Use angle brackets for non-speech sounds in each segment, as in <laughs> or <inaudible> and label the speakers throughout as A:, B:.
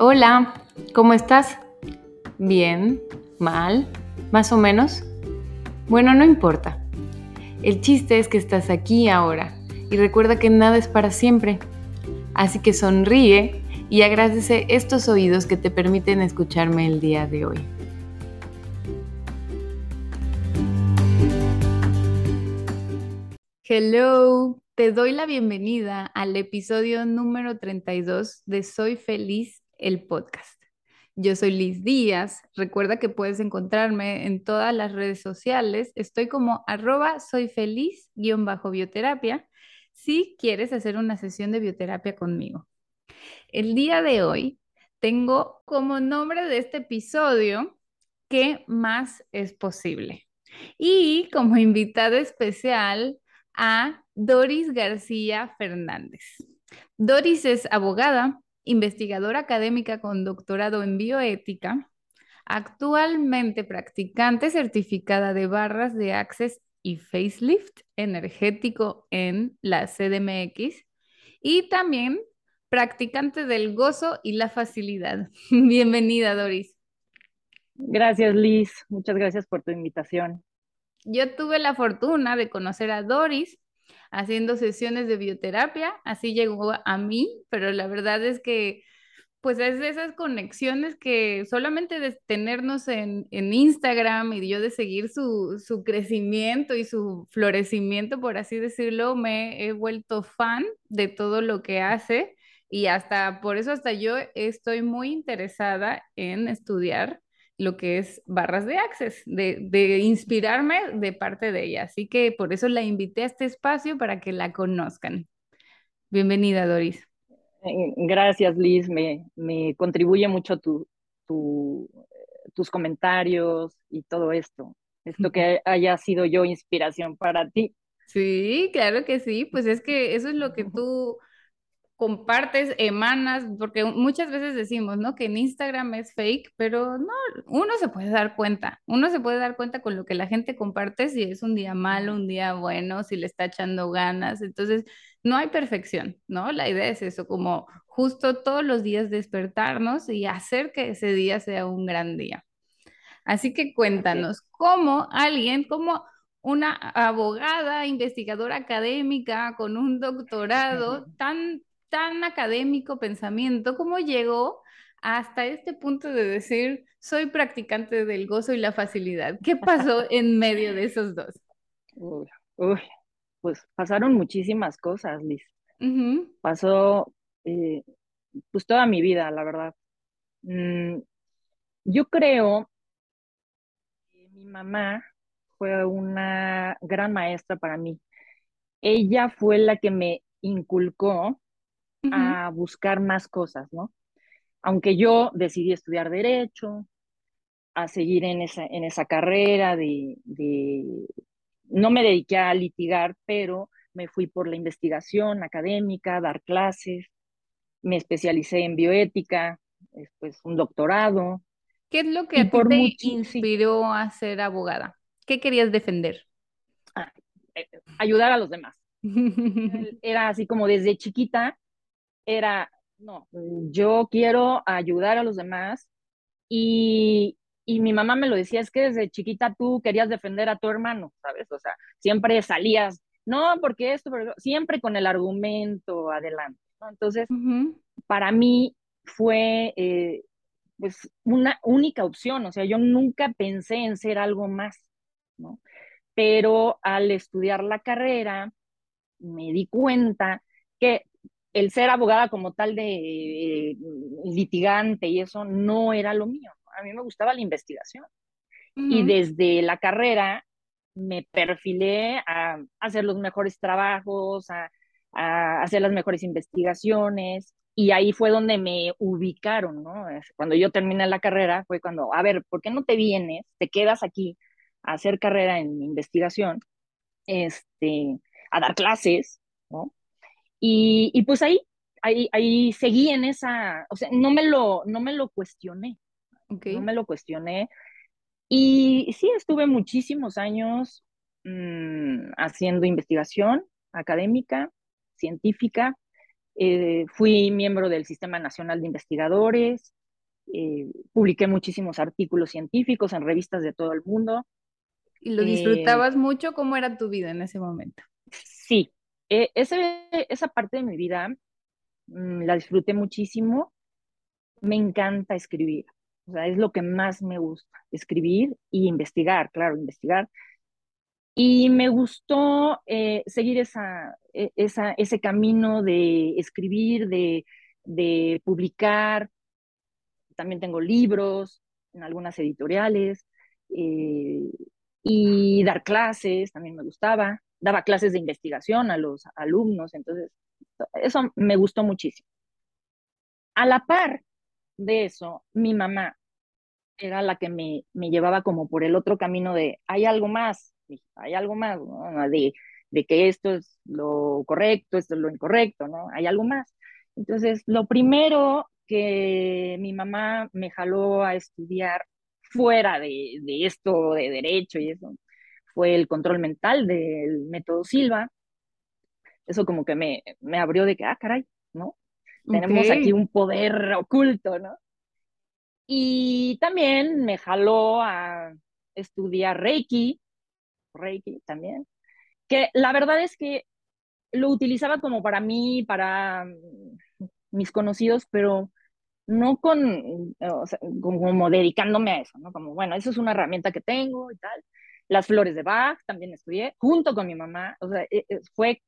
A: Hola, ¿cómo estás? ¿Bien? ¿Mal? ¿Más o menos? Bueno, no importa. El chiste es que estás aquí ahora y recuerda que nada es para siempre. Así que sonríe y agradece estos oídos que te permiten escucharme el día de hoy. Hello, te doy la bienvenida al episodio número 32 de Soy Feliz, el podcast. Yo soy Liz Díaz. Recuerda que puedes encontrarme en todas las redes sociales. Estoy como arroba soy feliz-bioterapia si quieres hacer una sesión de bioterapia conmigo. El día de hoy tengo como nombre de este episodio ¿Qué más es posible? Y como invitada especial a Doris García Fernández. Doris es abogada, investigadora académica con doctorado en bioética, actualmente practicante certificada de barras de Access y facelift energético en la CDMX y también practicante del gozo y la facilidad. <laughs> Bienvenida, Doris.
B: Gracias, Liz. Muchas gracias por tu invitación
A: yo tuve la fortuna de conocer a Doris haciendo sesiones de bioterapia, así llegó a mí, pero la verdad es que pues es de esas conexiones que solamente de tenernos en, Instagram y yo de seguir su, su, crecimiento y su florecimiento, por así decirlo, me he vuelto fan de todo lo que hace y hasta por eso hasta yo estoy muy interesada en estudiar lo que es barras de access, de, inspirarme de parte de ella. Así que por eso la invité a este espacio para que la conozcan. Bienvenida, Doris.
B: Eh, gracias, Liz. Me, contribuye mucho tu, tus comentarios y todo esto. Esto que haya sido yo inspiración para ti.
A: Sí, claro que sí. Pues es que eso es lo que tú compartes, emanas, porque muchas veces decimos, ¿no? Que en Instagram es fake, pero no, uno se puede dar cuenta, uno se puede dar cuenta con lo que la gente comparte, si es un día malo, un día bueno, si le está echando ganas, entonces no hay perfección, ¿no? La idea es eso, como justo todos los días despertarnos y hacer que ese día sea un gran día. Así que cuéntanos, ¿cómo alguien, cómo una abogada, investigadora académica con un <laughs> doctorado tan tan académico pensamiento, ¿cómo llegó hasta este punto de decir, soy practicante del gozo y la facilidad? ¿Qué pasó <laughs> en medio de esos dos?
B: Uy, pues pasaron muchísimas cosas, Liz. Pasó eh, pues toda mi vida, la verdad. Mm, yo creo que mi mamá fue una gran maestra para mí. Ella fue la que me inculcó a buscar más cosas, ¿no? Aunque yo decidí estudiar derecho, a seguir en esa, en esa carrera de, no me dediqué a litigar, pero me fui por la investigación académica, dar clases, me especialicé en bioética, después un doctorado.
A: ¿Qué es lo que a ti te inspiró a ser abogada? ¿Qué querías defender?
B: Ah, eh, ayudar a los demás. <laughs> Era así como desde chiquita, era, no, yo quiero ayudar a los demás y, y mi mamá me lo decía, es que desde chiquita tú querías defender a tu hermano, ¿sabes? O sea, siempre salías, no, porque esto, pero siempre con el argumento adelante, ¿no? Entonces, para mí fue, eh, pues, una única opción, o sea, yo nunca pensé en ser algo más, ¿no? Pero al estudiar la carrera, me di cuenta que el ser abogada como tal de litigante y eso no era lo mío. A mí me gustaba la investigación. Y desde la carrera me perfilé a, hacer los mejores trabajos, a, hacer las mejores investigaciones. Y ahí fue donde me ubicaron, ¿no? Cuando yo terminé la carrera fue cuando, a ver, ¿por qué no te vienes, te quedas aquí a hacer carrera en investigación, este, a dar clases, ¿no? Y, pues ahí, ahí, ahí seguí en esa, o sea, no me lo, no me lo cuestioné, no me lo cuestioné. Y sí, estuve muchísimos años mm, haciendo investigación académica, científica, Eh, fui miembro del Sistema Nacional de Investigadores, eh, publiqué muchísimos artículos científicos en revistas de todo el mundo.
A: ¿Y lo disfrutabas mucho? ¿Cómo era tu vida en ese momento?
B: Sí, ese, esa parte de mi vida mm, la disfruté muchísimo. Me encanta escribir. O sea, es lo que más me gusta, escribir y investigar, claro, investigar. Y me gustó eh, seguir esa, e, esa, ese camino de escribir, de, de publicar. También tengo libros en algunas editoriales eh, y dar clases, también me gustaba. Daba clases de investigación a los alumnos, entonces eso me gustó muchísimo. A la par de eso, mi mamá era la que me, me llevaba como por el otro camino de, hay algo más, hay algo más, de, de que esto es lo correcto, esto es lo incorrecto, ¿no? Hay algo más. Entonces, lo primero que mi mamá me jaló a estudiar fuera de, de esto de derecho y eso, fue el control mental del método Silva. Eso como que me, me abrió de que, ah, caray, ¿no? Tenemos aquí un poder oculto, ¿no? Y también me jaló a estudiar Reiki, Reiki también, que la verdad es que lo utilizaba como para mí, para mm, mis conocidos, pero no con, o sea, como dedicándome a eso, ¿no? Como, bueno, eso es una herramienta que tengo y tal. Las flores de Bach también estudié, junto con mi mamá, o sea, e, e, fue,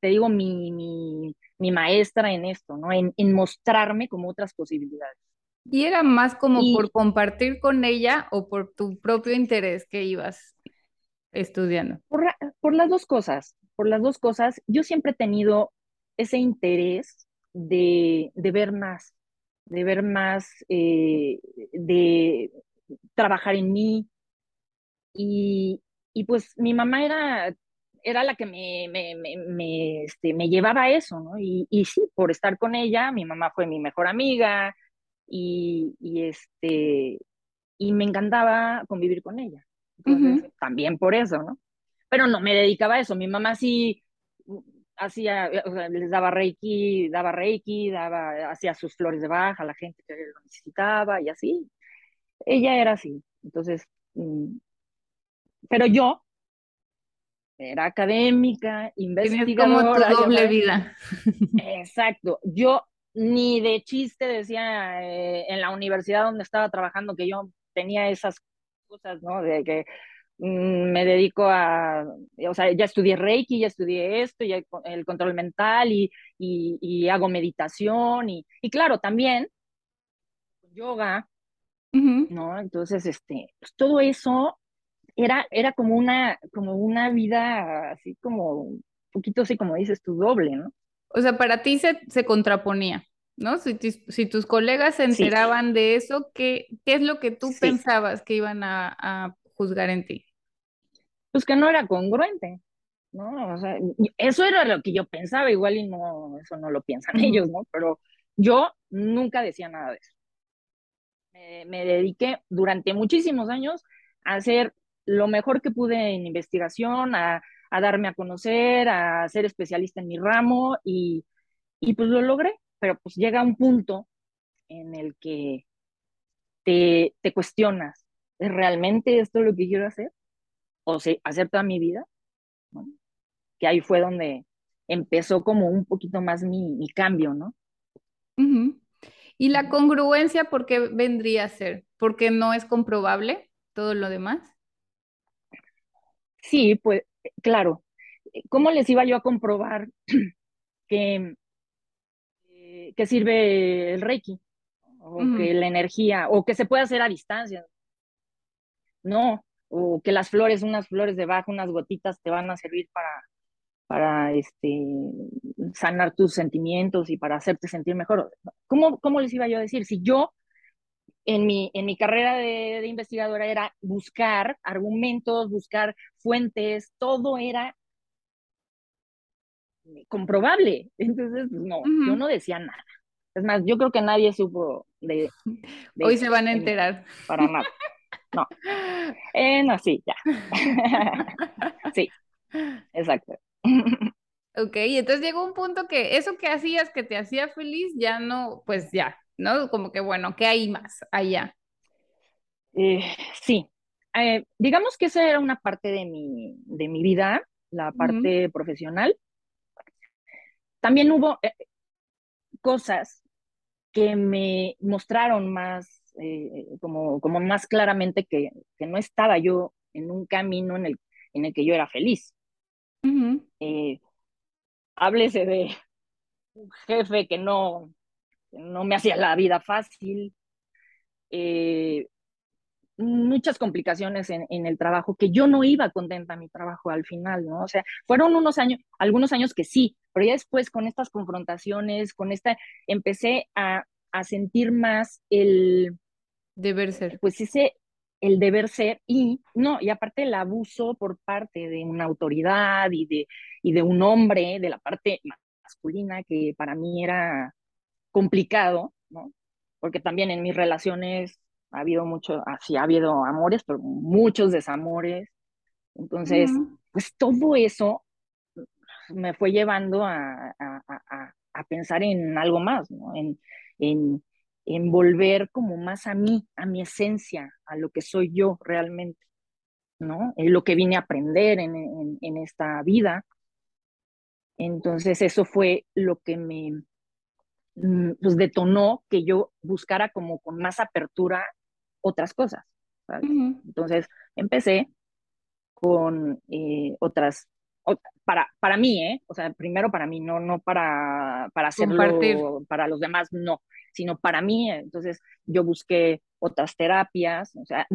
B: te digo, mi, mi, mi maestra en esto, ¿no? En, en mostrarme como otras posibilidades.
A: ¿Y era más como por compartir con ella o por tu propio interés que ibas estudiando?
B: Por, las dos cosas, por las dos cosas. Yo siempre he tenido ese interés de, ver más, de ver más, eh, de trabajar en mí. Y, pues mi mamá era, era la que me, me, este, me llevaba a eso, ¿no? Y, y sí, por estar con ella, mi mamá fue mi mejor amiga, y, este, y me encantaba convivir con ella. Entonces, también por eso, ¿no? Pero no me dedicaba a eso. Mi mamá sí mm, hacía, o sea, les daba reiki, daba reiki, daba, hacía sus flores de baja a la gente que lo necesitaba y así. Ella era así. Entonces, mm, pero yo era académica, investigadora.
A: como doble vida.
B: Exacto. Yo ni de chiste decía eh, en la universidad donde estaba trabajando que yo tenía esas cosas, ¿no? De que mm, me dedico a, o sea, ya estudié Reiki, ya estudié esto, ya el control mental y, y, hago meditación y, y, claro, también yoga, ¿no? Entonces, este, pues todo eso era, era como una, como una vida así como, un poquito así como dices tú, doble, ¿no?
A: O sea, para ti se, se contraponía, ¿no? Si, si, tus colegas se enteraban de eso, ¿qué, ¿qué, es lo que tú pensabas que iban a, a, juzgar en ti?
B: Pues que no era congruente, ¿no? O sea, eso era lo que yo pensaba, igual y no, eso no lo piensan ellos, ¿no? Pero yo nunca decía nada de eso. Me, me dediqué durante muchísimos años a hacer lo mejor que pude en investigación, a a darme a conocer, a ser especialista en mi ramo y, y pues lo logré, pero pues llega un punto en el que te, te cuestionas, ¿es realmente esto lo que quiero hacer? ¿O sea, hacer toda mi vida? Que ahí fue donde empezó como un poquito más mi, mi cambio, ¿no?
A: ¿Y la congruencia por qué vendría a ser? ¿Porque no es comprobable todo lo demás?
B: Sí, pues claro, ¿cómo les iba yo a comprobar que, eh, que sirve el Reiki? O que la energía, o que se puede hacer a distancia. No, o que las flores, unas flores de bajo, unas gotitas te van a servir para, para este, sanar tus sentimientos y para hacerte sentir mejor. ¿Cómo, ¿Cómo les iba yo a decir? Si yo en mi, en mi carrera de, investigadora era buscar argumentos, buscar fuentes, todo era comprobable. Entonces, pues, no, yo no decía nada. Es más, yo creo que nadie supo de...
A: Hoy se van a enterar.
B: Para nada. No. Eh, no, sí, ya. <laughs> sí, exacto. <laughs>
A: Ok, y entonces llegó un punto que eso que hacías, que te hacía feliz, ya no, pues ya, ¿no? Como que bueno, ¿qué hay más allá?
B: Eh, sí, eh, digamos que esa era una parte de mi, de mi vida, la parte profesional. También hubo eh, cosas que me mostraron más, como, como más claramente que, que, no estaba yo en un camino en el, en el que yo era feliz. háblese de un jefe que no, no me hacía la vida fácil, eh, muchas complicaciones en, en, el trabajo, que yo no iba contenta a mi trabajo al final, ¿no? O sea, fueron unos años, algunos años que sí, pero ya después con estas confrontaciones, con esta, empecé a, a sentir más el...
A: Deber ser.
B: Pues ese, el deber ser y no, y aparte el abuso por parte de una autoridad y de, y de un hombre, de la parte masculina, que para mí era complicado, ¿no? Porque también en mis relaciones ha habido mucho, así ha habido amores, pero muchos desamores. Entonces, pues todo eso me fue llevando a, a, a, a pensar en algo más, ¿no? En, en, en, volver como más a mí, a mi esencia, a lo que soy yo realmente, ¿no? En lo que vine a aprender en, en, en esta vida. Entonces, eso fue lo que me, pues detonó que yo buscara como con más apertura otras cosas. Entonces empecé con eh, otras, para, para mí, ¿eh? O sea, primero para mí, no, no para, para hacerlo para los demás, no, sino para mí. Entonces yo busqué otras terapias, o sea,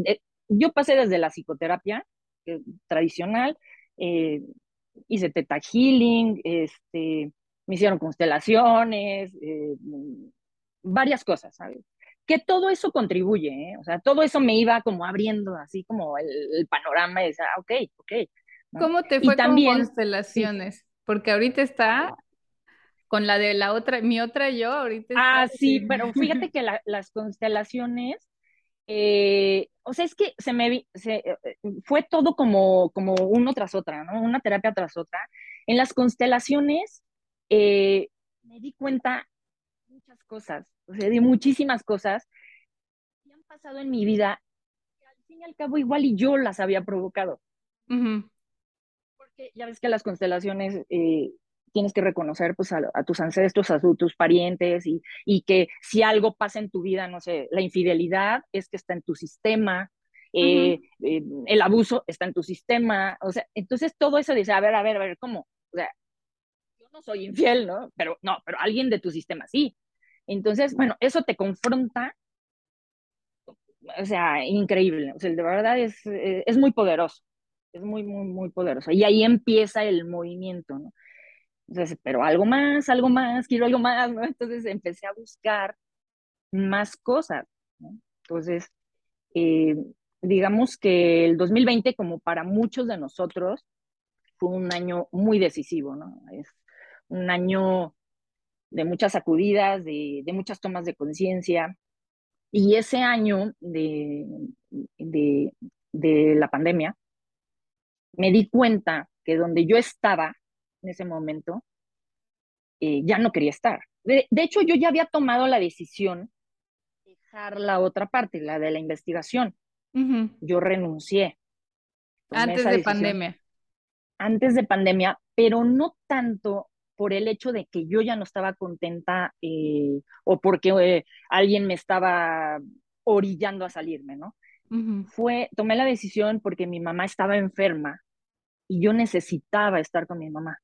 B: yo pasé desde la psicoterapia tradicional, eh, hice teta healing, este, me hicieron constelaciones, eh, varias cosas, ¿sabes? que todo eso contribuye, ¿eh? o sea, todo eso me iba como abriendo así como el, panorama y decía, ah, ok, ok.
A: ¿Cómo te fue con constelaciones? Porque ahorita está con la de la otra, mi otra yo, ahorita.
B: Ah, sí, pero fíjate que las constelaciones, eh, o sea, es que se me se, eh, fue todo como, como uno tras otra, ¿no? Una terapia tras otra. En las constelaciones me di cuenta muchas cosas, o sea, de muchísimas cosas que han pasado en mi vida que al fin y al cabo igual y yo las había provocado. Porque ya ves que las constelaciones eh, tienes que reconocer pues, a, tus ancestros, a tus parientes y, y, que si algo pasa en tu vida, no sé, la infidelidad es que está en tu sistema, eh, eh, el abuso está en tu sistema, o sea, entonces todo eso dice, a ver, a ver, a ver, ¿cómo? O sea, no soy infiel, ¿no? Pero no, pero alguien de tu sistema sí. Entonces, bueno, eso te confronta, o sea, increíble, o sea, de verdad es, eh, es muy poderoso, es muy, muy, muy poderoso. Y ahí empieza el movimiento, ¿no? Entonces, pero algo más, algo más, quiero algo más, ¿no? Entonces empecé a buscar más cosas. Entonces, eh, digamos que el 2020, como para muchos de nosotros, fue un año muy decisivo, ¿no? Es un año de muchas sacudidas, de, muchas tomas de conciencia. Y ese año de, de, la pandemia, me di cuenta que donde yo estaba en ese momento, eh, ya no quería estar. De, hecho, yo ya había tomado la decisión de dejar la otra parte, la de la investigación. Yo renuncié.
A: Antes de pandemia.
B: Antes de pandemia, pero no tanto por el hecho de que yo ya no estaba contenta eh, o porque eh, alguien me estaba orillando a salirme, ¿no? Fue, tomé la decisión porque mi mamá estaba enferma y yo necesitaba estar con mi mamá,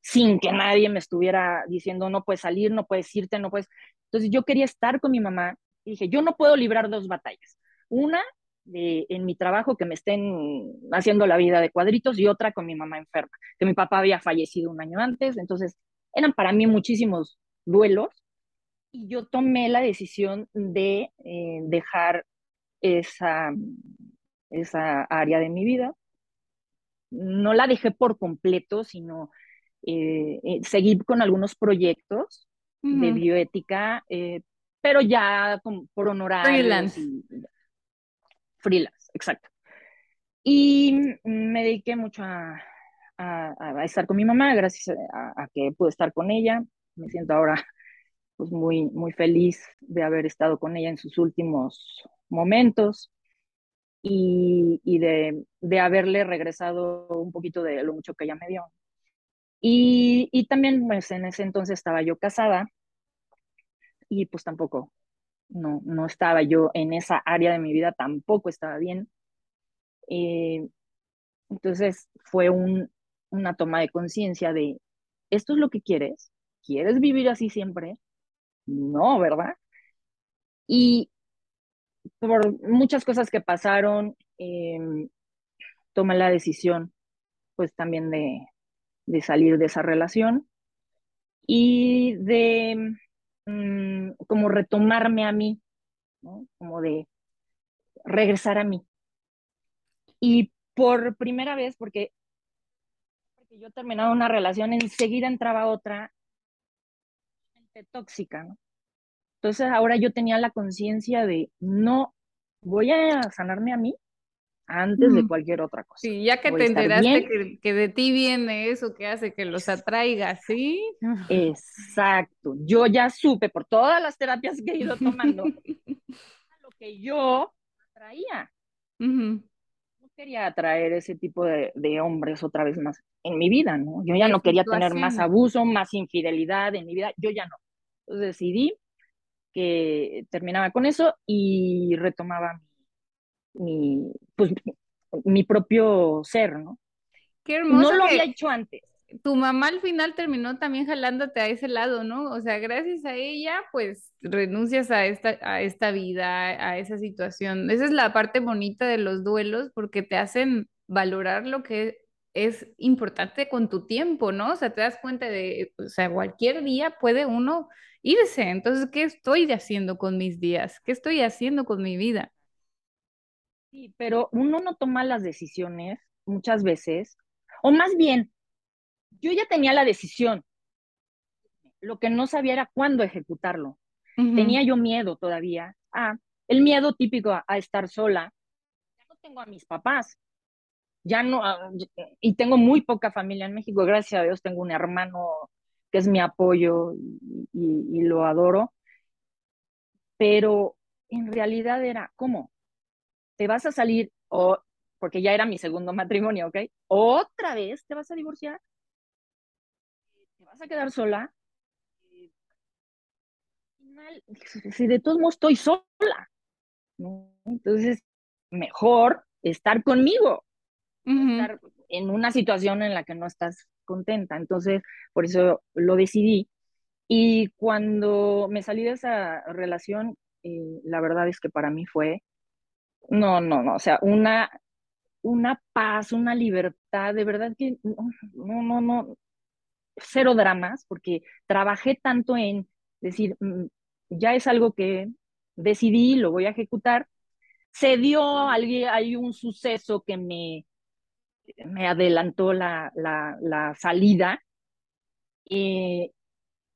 B: sin que nadie me estuviera diciendo, no puedes salir, no puedes irte, no puedes. Entonces yo quería estar con mi mamá y dije, yo no puedo librar dos batallas. Una de, en mi trabajo que me estén haciendo la vida de cuadritos y otra con mi mamá enferma, que mi papá había fallecido un año antes, entonces eran para mí muchísimos duelos y yo tomé la decisión de eh, dejar esa, esa área de mi vida. No la dejé por completo, sino eh, eh, seguir con algunos proyectos de bioética, pero ya por honorar freelance, exacto. Y me dediqué mucho a, a, estar con mi mamá, gracias a, que pude estar con ella. Me siento ahora pues muy, muy feliz de haber estado con ella en sus últimos momentos y, y de, de, haberle regresado un poquito de lo mucho que ella me dio. Y, y también pues en ese entonces estaba yo casada y pues tampoco, no, no estaba yo en esa área de mi vida, tampoco estaba bien. Eh, entonces fue un, una toma de conciencia de, ¿esto es lo que quieres? ¿Quieres vivir así siempre? No, ¿verdad? Y por muchas cosas que pasaron, eh, tomé la decisión pues también de, de, salir de esa relación y de mm, como retomarme a mí, como de regresar a mí. Y por primera vez, porque yo terminaba una relación, enseguida entraba otra tóxica, ¿no? Entonces ahora yo tenía la conciencia de no voy a sanarme a mí antes de cualquier otra cosa.
A: Sí, ya que te enteraste que, que, de ti viene eso que hace que los atraiga, ¿sí? <laughs>
B: Exacto. Yo ya supe por todas las terapias que he ido tomando <laughs> lo que yo atraía quería atraer ese tipo de, hombres otra vez más en mi vida, ¿no? Yo ya no quería tener más abuso, más infidelidad en mi vida, yo ya no. Entonces decidí que terminaba con eso y retomaba mi, pues, mi propio ser, ¿no?
A: Qué hermoso.
B: No lo había hecho antes
A: tu mamá al final terminó también jalándote a ese lado, ¿no? O sea, gracias a ella, pues renuncias a esta, a esta vida, a esa situación. Esa es la parte bonita de los duelos porque te hacen valorar lo que es importante con tu tiempo, ¿no? O sea, te das cuenta de, o sea, cualquier día puede uno irse. Entonces, ¿qué estoy haciendo con mis días? ¿Qué estoy haciendo con mi vida?
B: Sí, pero uno no toma las decisiones muchas veces, o más bien, yo ya tenía la decisión. Lo que no sabía era cuándo ejecutarlo. Tenía yo miedo todavía. Ah, el miedo típico a, estar sola. Ya no tengo a mis papás. Ya no, ah, y tengo muy poca familia en México. Gracias a Dios tengo un hermano que es mi apoyo y, y lo adoro. Pero en realidad era, ¿cómo? ¿Te vas a salir o porque ya era mi segundo matrimonio, ¿ok? Otra vez te vas a divorciar vas a quedar sola, si de todos modos estoy sola, entonces mejor estar conmigo, estar en una situación en la que no estás contenta. Entonces, por eso lo decidí. Y cuando me salí de esa relación, eh, la verdad es que para mí fue, no, no, no, o sea, una, una paz, una libertad, de verdad que no, no, no, cero dramas, porque trabajé tanto en decir, mm, ya es algo que decidí, lo voy a ejecutar. Se dio hay un suceso que me, me adelantó la, la, salida, eh,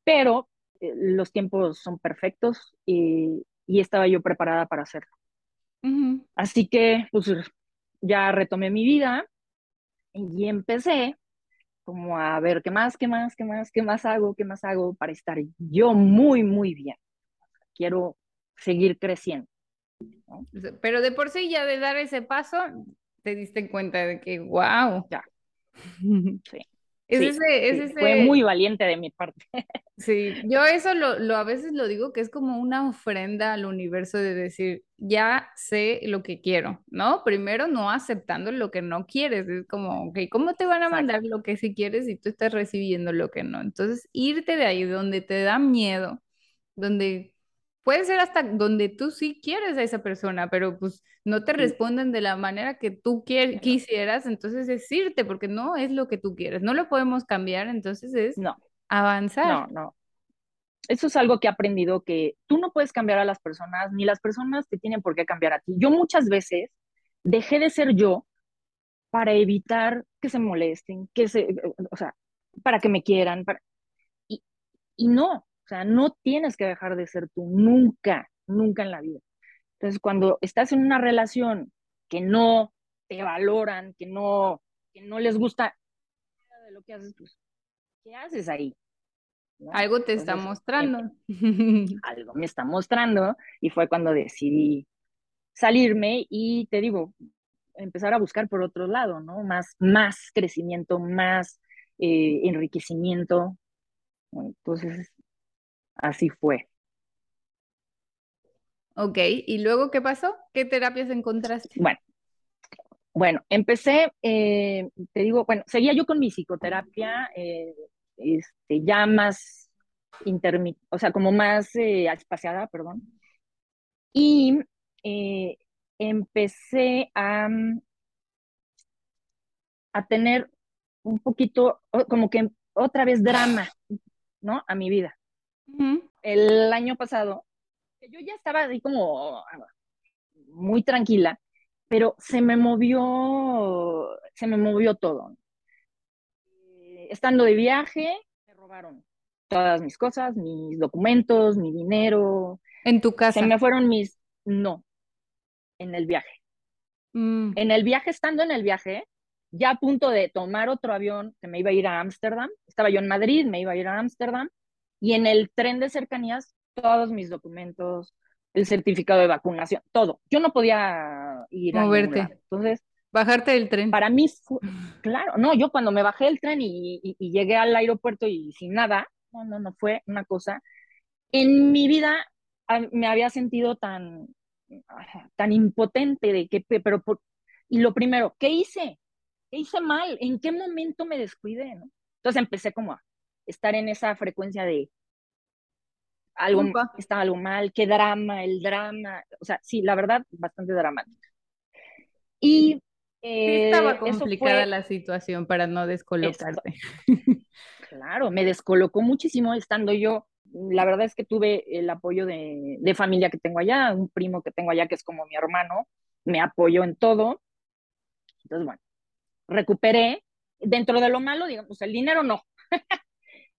B: pero eh, los tiempos son perfectos y, y, estaba yo preparada para hacerlo. Así que pues, ya retomé mi vida y empecé como a ver qué más, qué más, qué más, qué más hago, qué más hago para estar yo muy, muy bien. Quiero seguir creciendo.
A: Pero de por sí ya de dar ese paso, te diste cuenta de que, wow.
B: Ya. <laughs>
A: Sí. Es
B: Fue muy valiente de mi parte. <laughs>
A: Sí, yo eso lo, lo, a veces lo digo que es como una ofrenda al universo de decir, ya sé lo que quiero, ¿no? Primero no aceptando lo que no quieres, es como, ok, ¿cómo te van a mandar lo que sí quieres si tú estás recibiendo lo que no? Entonces, irte de ahí donde te da miedo, donde puede ser hasta donde tú sí quieres a esa persona, pero pues no te responden de la manera que tú quisieras, entonces es irte porque no es lo que tú quieres, no lo podemos cambiar, entonces es
B: no.
A: avanzar.
B: No, no. Eso es algo que he aprendido que tú no puedes cambiar a las personas, ni las personas te tienen por qué cambiar a ti. Yo muchas veces dejé de ser yo para evitar que se molesten, que se, o sea, para que me quieran, para... Y, y no, sea, no tienes que dejar de ser tú nunca, nunca en la vida. Entonces, cuando estás en una relación que no te valoran, que no, que no les gusta, de lo que haces, pues, ¿qué haces ahí?
A: Algo te está mostrando.
B: algo me está mostrando y fue cuando decidí salirme y te digo, empezar a buscar por otro lado, ¿no? Más, más crecimiento, más eh, enriquecimiento. Entonces, así fue.
A: Ok, ¿y luego qué pasó? ¿Qué terapias encontraste?
B: Bueno, bueno, empecé, eh, te digo, bueno, seguía yo con mi psicoterapia, eh, este, ya más intermitente, o sea, como más eh, espaciada, perdón. Y empecé a, a tener un poquito, como que otra vez drama, ¿no? A mi vida. El año pasado, yo ya estaba ahí como muy tranquila, pero se me movió, se me movió todo. Eh, estando de viaje, me robaron todas mis cosas, mis documentos, mi dinero.
A: ¿En tu casa?
B: Se me fueron mis, no, en el viaje. Mm. En el viaje, estando en el viaje, ya a punto de tomar otro avión que me iba a ir a Ámsterdam, estaba yo en Madrid, me iba a ir a Ámsterdam, y en el tren de cercanías, todos mis documentos, el certificado de vacunación, todo. Yo no podía ir a moverte. Entonces,
A: bajarte del tren.
B: Para mí, claro, no, yo cuando me bajé del tren y, y, llegué al aeropuerto y sin nada, no, no, no fue una cosa. En mi vida me había sentido tan, tan impotente de que, pero por, y lo primero, ¿qué hice? ¿Qué hice mal? ¿En qué momento me descuidé? ¿no? Entonces empecé como a estar en esa frecuencia de algo, estaba algo mal, qué drama, el drama, o sea, sí, la verdad, bastante dramática. Y
A: estaba eh, complicada la situación para no descolocarte. <laughs>
B: Claro, me descolocó muchísimo estando yo. La verdad es que tuve el apoyo de, de, familia que tengo allá, un primo que tengo allá que es como mi hermano, me apoyó en todo. Entonces, bueno, recuperé, dentro de lo malo, digamos, el dinero no, <laughs>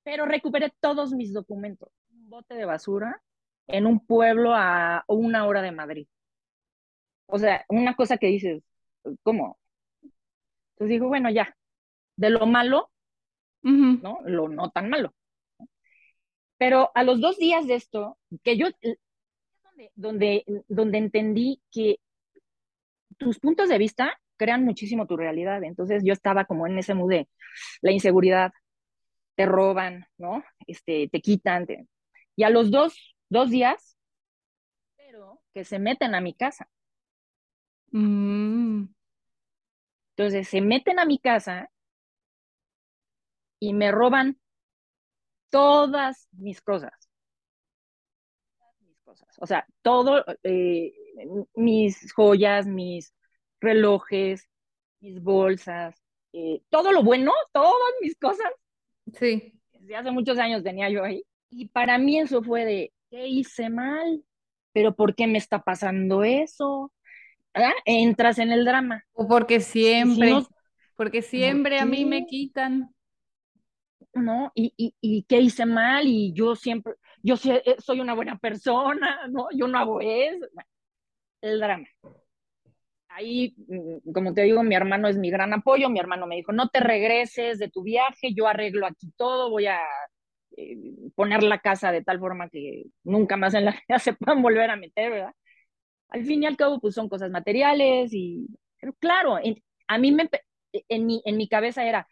B: pero recuperé todos mis documentos. Un bote de basura en un pueblo a una hora de Madrid. O sea, una cosa que dices, ¿cómo? Entonces digo, bueno, ya, de lo malo, ¿no? Lo no tan malo. Pero a los dos días de esto, que yo, donde, donde, donde entendí que tus puntos de vista crean muchísimo tu realidad. Entonces yo estaba como en ese mood de la inseguridad, te roban, ¿no? Este, te quitan. Y a los dos, dos días, pero que se meten a mi casa. Mm. Entonces se meten a mi casa y me roban todas mis cosas. Mis cosas. O sea, todo, eh, mis joyas, mis relojes, mis bolsas, eh, todo lo bueno, todas mis cosas.
A: Sí.
B: Desde hace muchos años tenía yo ahí. Y para mí eso fue de, ¿qué hice mal? ¿Pero por qué me está pasando eso? ¿Ah? Entras en el drama.
A: O porque siempre, porque siempre a mí me quitan.
B: ¿No? Y, y, y, qué hice mal y yo siempre, yo eh, soy una buena persona, ¿no? Yo no hago eso. el drama ahí, mm, como te digo, mi hermano es mi gran apoyo. Mi hermano me dijo, no te regreses de tu viaje, yo arreglo aquí todo, voy a eh, poner la casa de tal forma que nunca más en la vida <laughs> se puedan volver a meter, ¿verdad? Al fin y al cabo, pues son cosas materiales y, pero claro, a mí me, en mi, en mi cabeza era,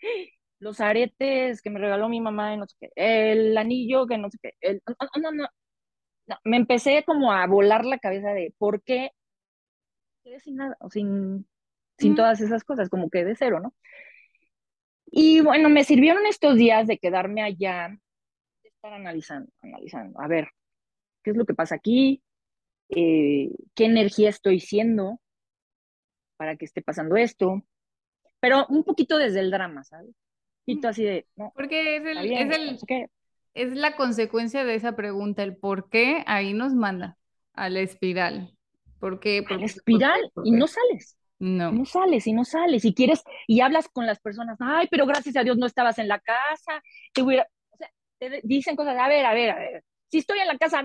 B: los aretes que me regaló mi mamá, no sé qué, el anillo que no sé qué, el, no, no, no, me empecé como a volar la cabeza de por qué quedé sin nada, o sin, sin todas esas cosas, como que de cero, ¿no? Y bueno, me sirvieron estos días de quedarme allá, de estar analizando, analizando, a ver, ¿qué es lo que pasa aquí? Eh, ¿Qué energía estoy siendo para que esté pasando esto? Pero un poquito desde el drama, ¿sabes? Un poquito así de,
A: ¿no? Porque es, el, es, el, es la consecuencia de esa pregunta, el por qué ahí nos manda a la espiral.
B: Porque, espiral y no sales. No. No sales y no sales. Y quieres, y hablas con las personas, ay, pero gracias a Dios no estabas en la casa, te o sea, te dicen cosas, a ver, a ver, a ver. Si estoy en la casa,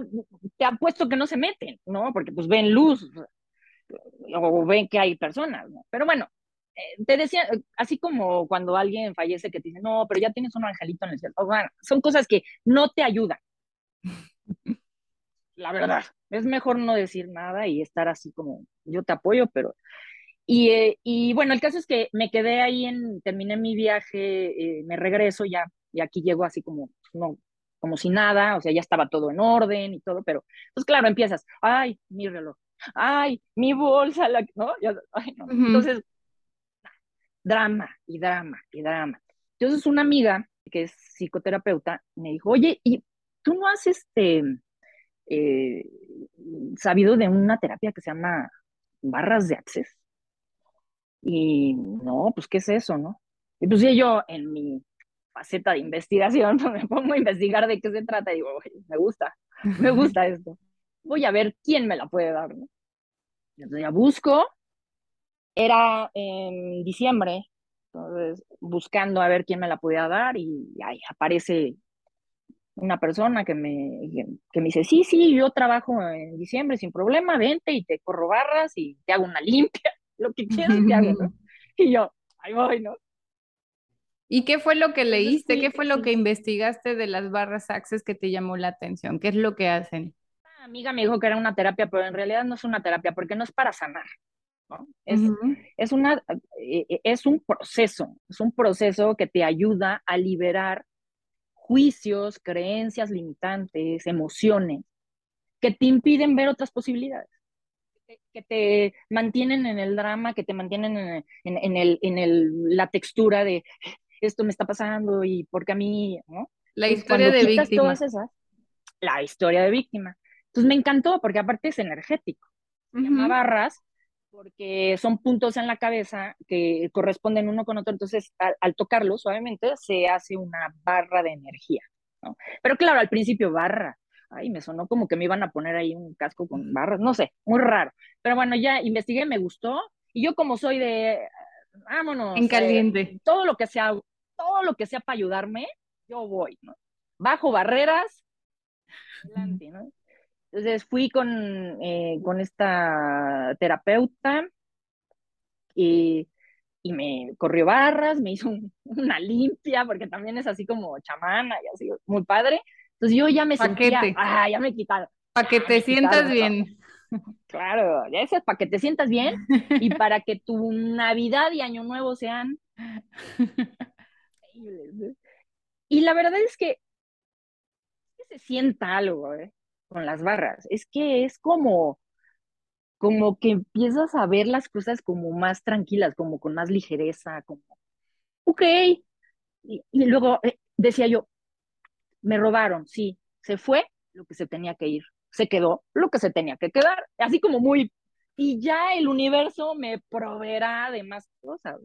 B: te apuesto que no se meten, ¿no? Porque pues ven luz o ven que hay personas, ¿no? Pero bueno, eh, te decía, así como cuando alguien fallece que te dice, no, pero ya tienes un angelito en el cielo. son cosas que no te ayudan. <laughs> La verdad, es mejor no decir nada y estar así como, yo te apoyo, pero... Y, eh, y bueno, el caso es que me quedé ahí, en, terminé mi viaje, me regreso ya, y aquí llego así como, no, como si nada, o sea, ya estaba todo en orden y todo, pero pues claro, empiezas, ay, mi reloj, ay, mi bolsa, la, ¿no? Entonces, drama y drama y drama. Entonces una amiga que es psicoterapeuta me dijo, oye, ¿y tú no has este, eh, sabido de una terapia que se llama barras de access? Y no, pues, ¿qué es eso, no? Y pues yo en mi faceta de investigación, <laughs> me pongo a investigar de qué se trata y digo, me gusta, me gusta <laughs> esto. Voy a ver quién me la puede dar, ¿no? Entonces ya busco, era en diciembre, entonces buscando a ver quién me la podía dar y ahí aparece una persona que me, que me dice, sí, sí, yo trabajo en diciembre sin problema, vente y te corro barras y te hago una <laughs> limpia, lo que quieras te hago, ¿no? <laughs> Y yo, ahí voy, ¿no?
A: ¿Y qué fue lo que leíste? ¿Qué fue lo que investigaste de las barras Access que te llamó la atención? ¿Qué es lo que hacen?
B: Una amiga me dijo que era una terapia, pero en realidad no es una terapia porque no es para sanar. Es, es, una, eh, eh, es un proceso, es un proceso que te ayuda a liberar juicios, creencias limitantes, emociones que te impiden ver otras posibilidades, que te mantienen en el drama, que te mantienen en, en, el, en el, la textura de esto me está pasando y porque a mí, ¿no?
A: La historia de víctima.
B: la historia de víctima. Entonces me encantó porque aparte es energético. Barras porque son puntos en la cabeza que corresponden uno con otro, entonces al, al tocarlo suavemente se hace una barra de energía, ¿no? Pero claro, al principio barra, ay, me sonó como que me iban a poner ahí un casco con barras, no sé, muy raro. Pero bueno, ya investigué, me gustó, y yo como soy de, vámonos.
A: En caliente.
B: todo lo que sea todo lo que sea para ayudarme, yo voy, ¿no? Bajo barreras, adelante, ¿no? Entonces fui con, eh, con esta terapeuta y, y, me corrió barras, me hizo una limpia, porque también es así como chamana y así, muy padre. Entonces yo ya me sentía, ah, ya me he quitado.
A: Para que te sientas bien.
B: Claro, ya es para que te sientas bien y <laughs> para que tu Navidad y Año Nuevo sean y la verdad es que, se sienta algo ¿eh? Con las barras. Es que es como, como que empiezas a ver las cosas como más tranquilas, como con más ligereza, como, ok. Y, luego eh, decía yo, me robaron, sí, se fue lo que se tenía que ir, se quedó lo que se tenía que quedar, así como muy, y ya el universo me proveerá de más cosas.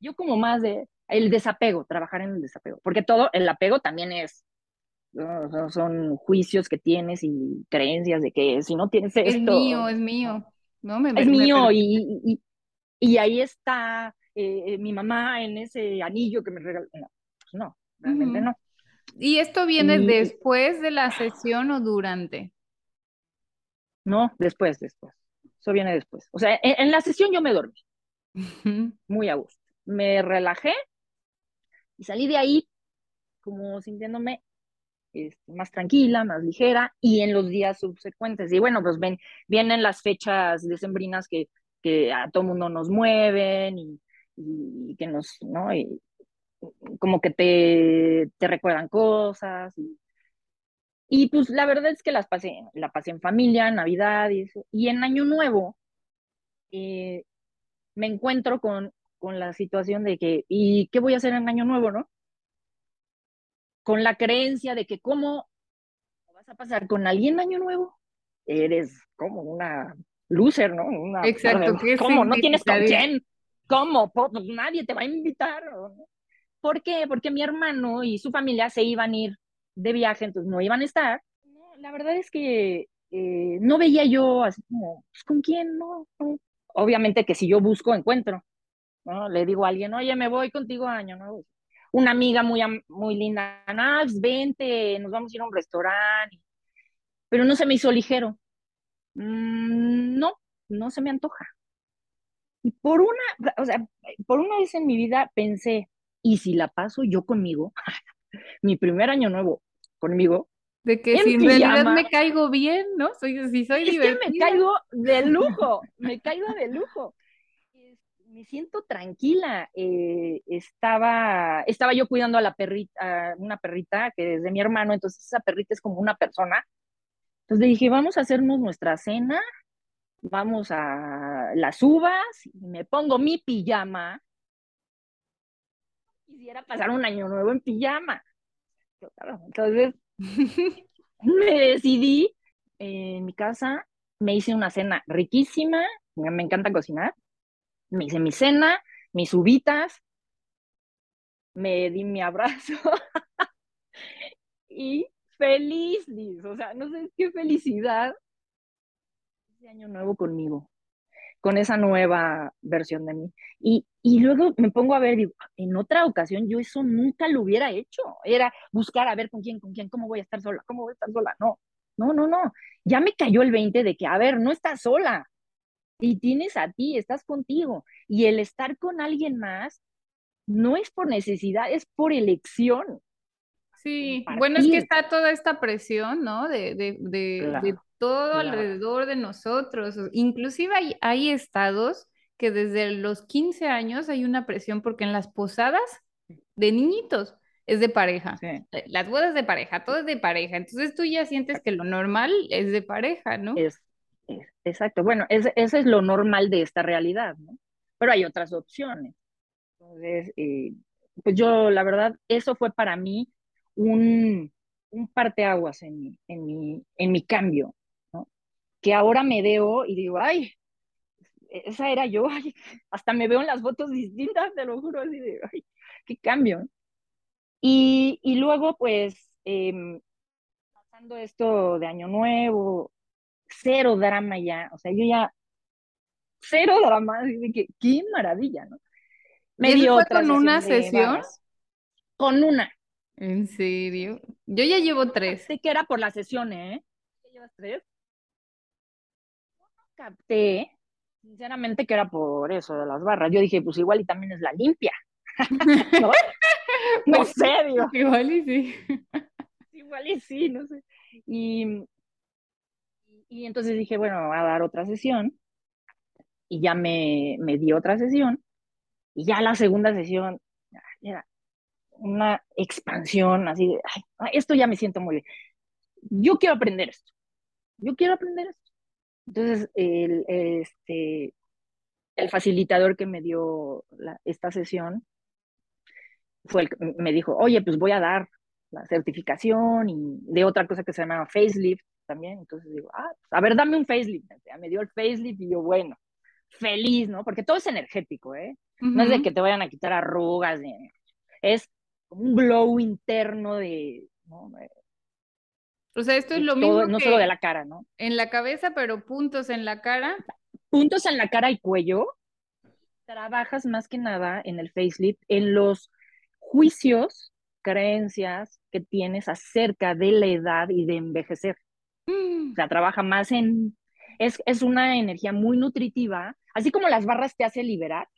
B: Yo como más de, el desapego, trabajar en el desapego, porque todo, el apego también es, son juicios que tienes y creencias de que si no tienes esto...
A: Es mío, es mío, ¿no?
B: Me, es mío y, y, ahí está eh, mi mamá en ese anillo que me regaló. No, pues no, realmente no.
A: ¿Y esto viene después de la sesión o durante?
B: No, después, después. Eso viene después. O sea, en, en la sesión yo me dormí. Muy a gusto. Me relajé y salí de ahí como sintiéndome este, más tranquila, más ligera, y en los días subsecuentes. Y bueno, pues ven, vienen las fechas decembrinas que, que a todo mundo nos mueven y, y que nos, ¿no? Y, como que te, te recuerdan cosas. Y, y, pues la verdad es que las pasé, la pasé en familia, Navidad y eso. Y en Año Nuevo eh, me encuentro con con la situación de que, ¿y qué voy a hacer en Año Nuevo, no? Con la creencia de que cómo vas a pasar con alguien Año Nuevo, eres como una loser, ¿no? Una,
A: Exacto.
B: ¿Cómo? ¿No tienes con quién? ¿Cómo? Pues nadie te va a invitar. ¿Por qué? Porque mi hermano y su familia se iban a ir de viaje, entonces no iban a estar. la verdad es que eh, no veía yo así como, pues, ¿con quién? No, no. Obviamente que si yo busco, encuentro. ¿no? Le digo a alguien, oye, me voy contigo a Año Nuevo. Una amiga muy, muy linda, ah, vente, nos vamos a ir a un restaurante. Pero no se me hizo ligero. Mm, no, no se me antoja. Y por una, o sea, por una vez en mi vida pensé, ¿y si la paso yo conmigo? <laughs> mi primer año nuevo conmigo.
A: De que si en realidad me caigo bien, ¿no? Soy, si soy
B: es que me caigo de lujo, me caigo de lujo. Me siento tranquila. Eh, estaba, estaba yo cuidando a la perrita, a una perrita que es de mi hermano, entonces esa perrita es como una persona. Entonces dije, vamos a hacernos nuestra cena, vamos a las uvas, y me pongo mi pijama. Quisiera pasar un año nuevo en pijama. Entonces, <laughs> me decidí en mi casa, me hice una cena riquísima, me encanta cocinar, me hice mi cena, mis uvitas, me di mi abrazo <laughs> y feliz, o sea, no sé qué felicidad ese año nuevo conmigo con esa nueva versión de mí. Y, y luego me pongo a ver, digo, en otra ocasión yo eso nunca lo hubiera hecho. Era buscar a ver con quién, con quién, cómo voy a estar sola, cómo voy a estar sola. No, no, no, no. Ya me cayó el 20 de que, a ver, no estás sola. Y tienes a ti, estás contigo. Y el estar con alguien más no es por necesidad, es por elección.
A: Sí, bueno, es que está toda esta presión, ¿no? De, de, de, todo alrededor de nosotros. Inclusive hay, hay estados que desde los 15 años hay una presión porque en las posadas de niñitos es de pareja. Eh, las bodas de pareja, todo es de pareja. Entonces tú ya sientes que lo normal es de pareja, ¿no?
B: Es, exacto. Bueno, ese es lo normal de esta realidad, ¿no? Pero hay otras opciones. Entonces, eh, pues yo, la verdad, eso fue para mí un, un parteaguas en mi, en, mi, en mi cambio. Que ahora me veo y digo, ay, esa era yo, hasta me veo en las fotos distintas, te lo juro, así de, ay, qué cambio. Y, y luego, pues, em, pasando esto de Año Nuevo, cero drama ya, o sea, yo ya, cero drama, así que, qué maravilla, ¿no?
A: Me dio otra con una sesión?
B: Con una,
A: ¿En serio? Yo ya llevo tres.
B: Sé que era por la sesión, ¿eh? llevas tres? no capté, sinceramente, que era por eso de las barras. Yo dije, pues igual y también es la limpia. <laughs> ¿No? <laughs> no sé, digo.
A: Igual y sí.
B: igual y sí, no sé. Y, y entonces dije, bueno, voy a dar otra sesión. Y ya me, me di otra sesión. Y ya la segunda sesión, era, una expansión así de, esto ya me siento muy bien. Yo quiero aprender esto. Yo quiero aprender esto. Entonces, el, este, el facilitador que me dio esta sesión fue me dijo, oye, pues voy a dar la certificación y de otra cosa que se llama facelift también. Entonces digo, ah, pues, a ver, dame un facelift. Ya me dio el facelift y yo, bueno, feliz, ¿no? Porque todo es energético, ¿eh? No es de que te vayan a quitar arrugas, es un glow interno de,
A: O sea, esto es lo mismo.
B: No solo de la cara, ¿no?
A: En la cabeza, pero puntos en la cara.
B: Puntos en la cara y cuello. Trabajas más que nada en el facelift, en los juicios, creencias que tienes acerca de la edad y de envejecer. O sea, trabaja más en. Es, es una energía muy nutritiva, así como las barras te hace liberar.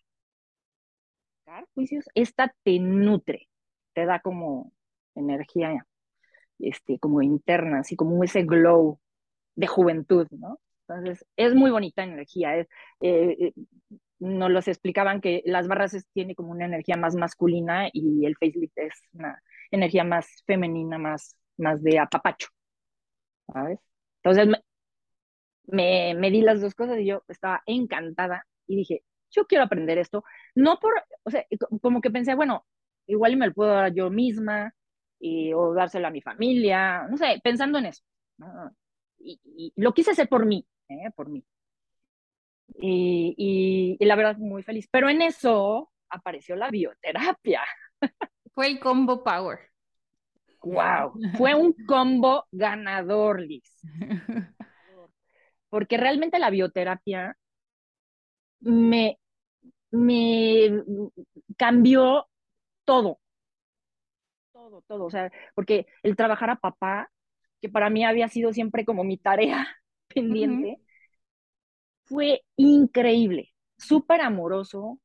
B: Juicios, esta te nutre te da como energía, este, como interna, así como ese glow de juventud, ¿no? Entonces, es muy bonita energía. Es, eh, eh, nos los explicaban que las barras tiene como una energía más masculina y el facelift es una energía más femenina, más, más de apapacho, Entonces, me, me, di las dos cosas y yo estaba encantada y dije, yo quiero aprender esto, no por, o sea, como que pensé, bueno, igual me lo puedo dar yo misma y, o dárselo a mi familia, no sé, pensando en eso. Y, lo quise hacer por mí, ¿eh? por mí. Y, y, la verdad, muy feliz. Pero en eso apareció la bioterapia.
A: Fue el combo power.
B: Wow, <laughs> fue un combo ganador, Liz. Porque realmente la bioterapia me, me cambió todo, todo, todo, o sea, porque el trabajar a papá, que para mí había sido siempre como mi tarea <laughs> pendiente, fue increíble. Súper amoroso,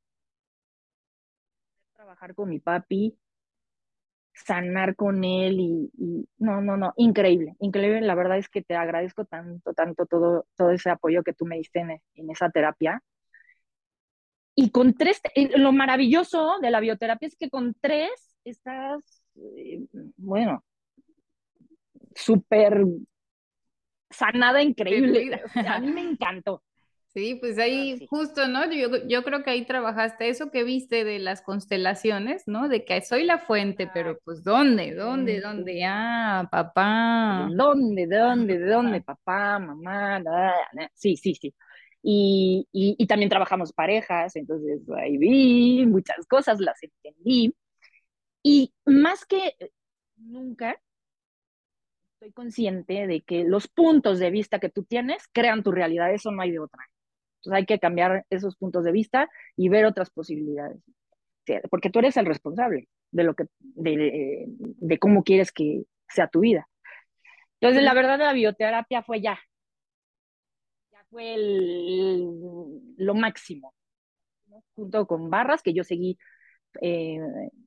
B: trabajar con mi papi, sanar con él y, no, no, no, increíble, increíble. La verdad es que te agradezco tanto, tanto todo, todo ese apoyo que tú me diste en, en esa terapia. Y con tres, lo maravilloso de la bioterapia es que con tres estás, eh, bueno, súper sanada, increíble. a mí me encantó.
A: Sí, pues ahí justo, ¿no? Yo, yo, creo que ahí trabajaste eso que viste de las constelaciones, ¿no? De que soy la fuente, pero pues ¿dónde? ¿Dónde? ¿Dónde? Ah, papá.
B: ¿Dónde? ¿De dónde? <laughs> ¿De dónde? Papá, mamá. Sí, sí, sí. Y, y, y, también trabajamos parejas, entonces ahí vi muchas cosas, las entendí. Y más que nunca, estoy consciente de que los puntos de vista que tú tienes crean tu realidad, eso no hay de otra. Entonces hay que cambiar esos puntos de vista y ver otras posibilidades. Porque tú eres el responsable de lo que, de, de cómo quieres que sea tu vida. Entonces, la verdad, la bioterapia fue ya. Ya fue lo máximo. Junto con barras, que yo seguí eh,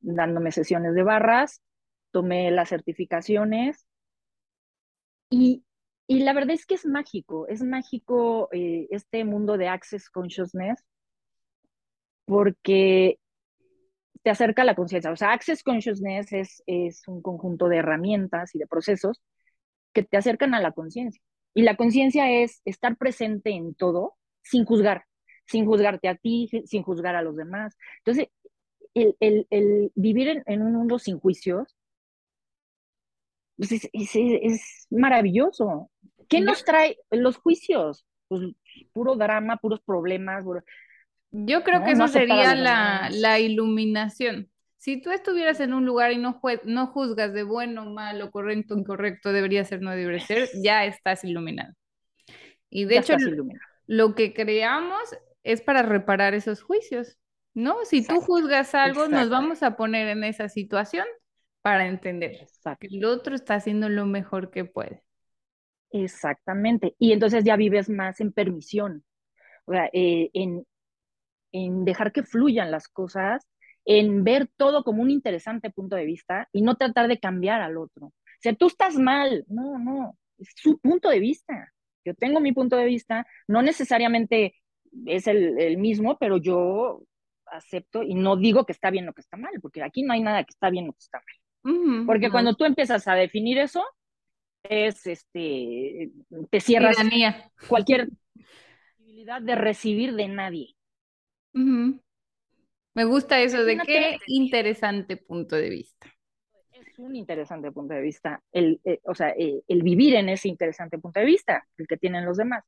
B: dándome sesiones de barras, tomé las certificaciones y y la verdad es que es mágico, es mágico eh, este mundo de Access Consciousness porque te acerca a la conciencia. O sea, Access Consciousness es, es un conjunto de herramientas y de procesos que te acercan a la conciencia. Y la conciencia es estar presente en todo sin juzgar, sin juzgarte a ti, sin juzgar a los demás. Entonces, el, el, vivir en, un mundo sin juicios pues es, es, es, maravilloso. ¿Qué nos trae los juicios? Pues puro drama, puros problemas.
A: Yo creo que eso sería la, la, iluminación. Si tú estuvieras en un lugar y no, no juzgas de bueno, malo, correcto, incorrecto, debería ser, no debería ser, ya estás iluminado. Y de hecho, lo que creamos es para reparar esos juicios, ¿no? Si tú juzgas algo, nos vamos a poner en esa situación para entender que el otro está haciendo lo mejor que puede.
B: Exactamente. Y entonces ya vives más en permisión, o sea, eh, en, en dejar que fluyan las cosas, en ver todo como un interesante punto de vista y no tratar de cambiar al otro. O sea, tú estás mal, no, no, es su punto de vista. Yo tengo mi punto de vista, no necesariamente es el, el mismo, pero yo acepto y no digo que está bien lo que está mal, porque aquí no hay nada que está bien lo que está mal. Porque cuando tú empiezas a definir eso, es este, te cierras cualquier posibilidad de recibir de nadie.
A: Me gusta eso, de qué interesante punto de vista.
B: Es un interesante punto de vista, el, eh, o sea, eh, el vivir en ese interesante punto de vista, el que tienen los demás.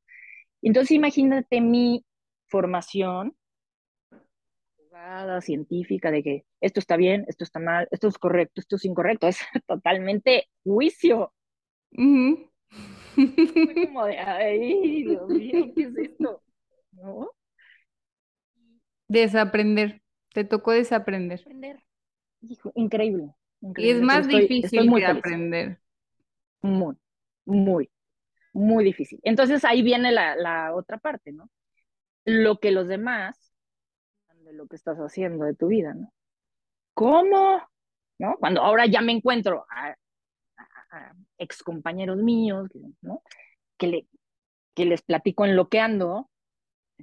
B: Entonces imagínate mi formación científica de que esto está bien, esto está mal, esto es correcto, esto es incorrecto, es <laughs> totalmente juicio. <laughs> como de, ay, Dios mío, ¿qué es esto? ¿No?
A: Desaprender, te tocó desaprender.
B: increíble,
A: Y es más difícil muy que aprender.
B: Muy, muy, muy difícil. Entonces ahí viene la, la otra parte, ¿no? Lo que los demás lo que estás haciendo de tu vida, ¿no? ¿Cómo? ¿No? Cuando ahora ya me encuentro a, ex compañeros míos, ¿no? Que, le, que les platico en lo que ando,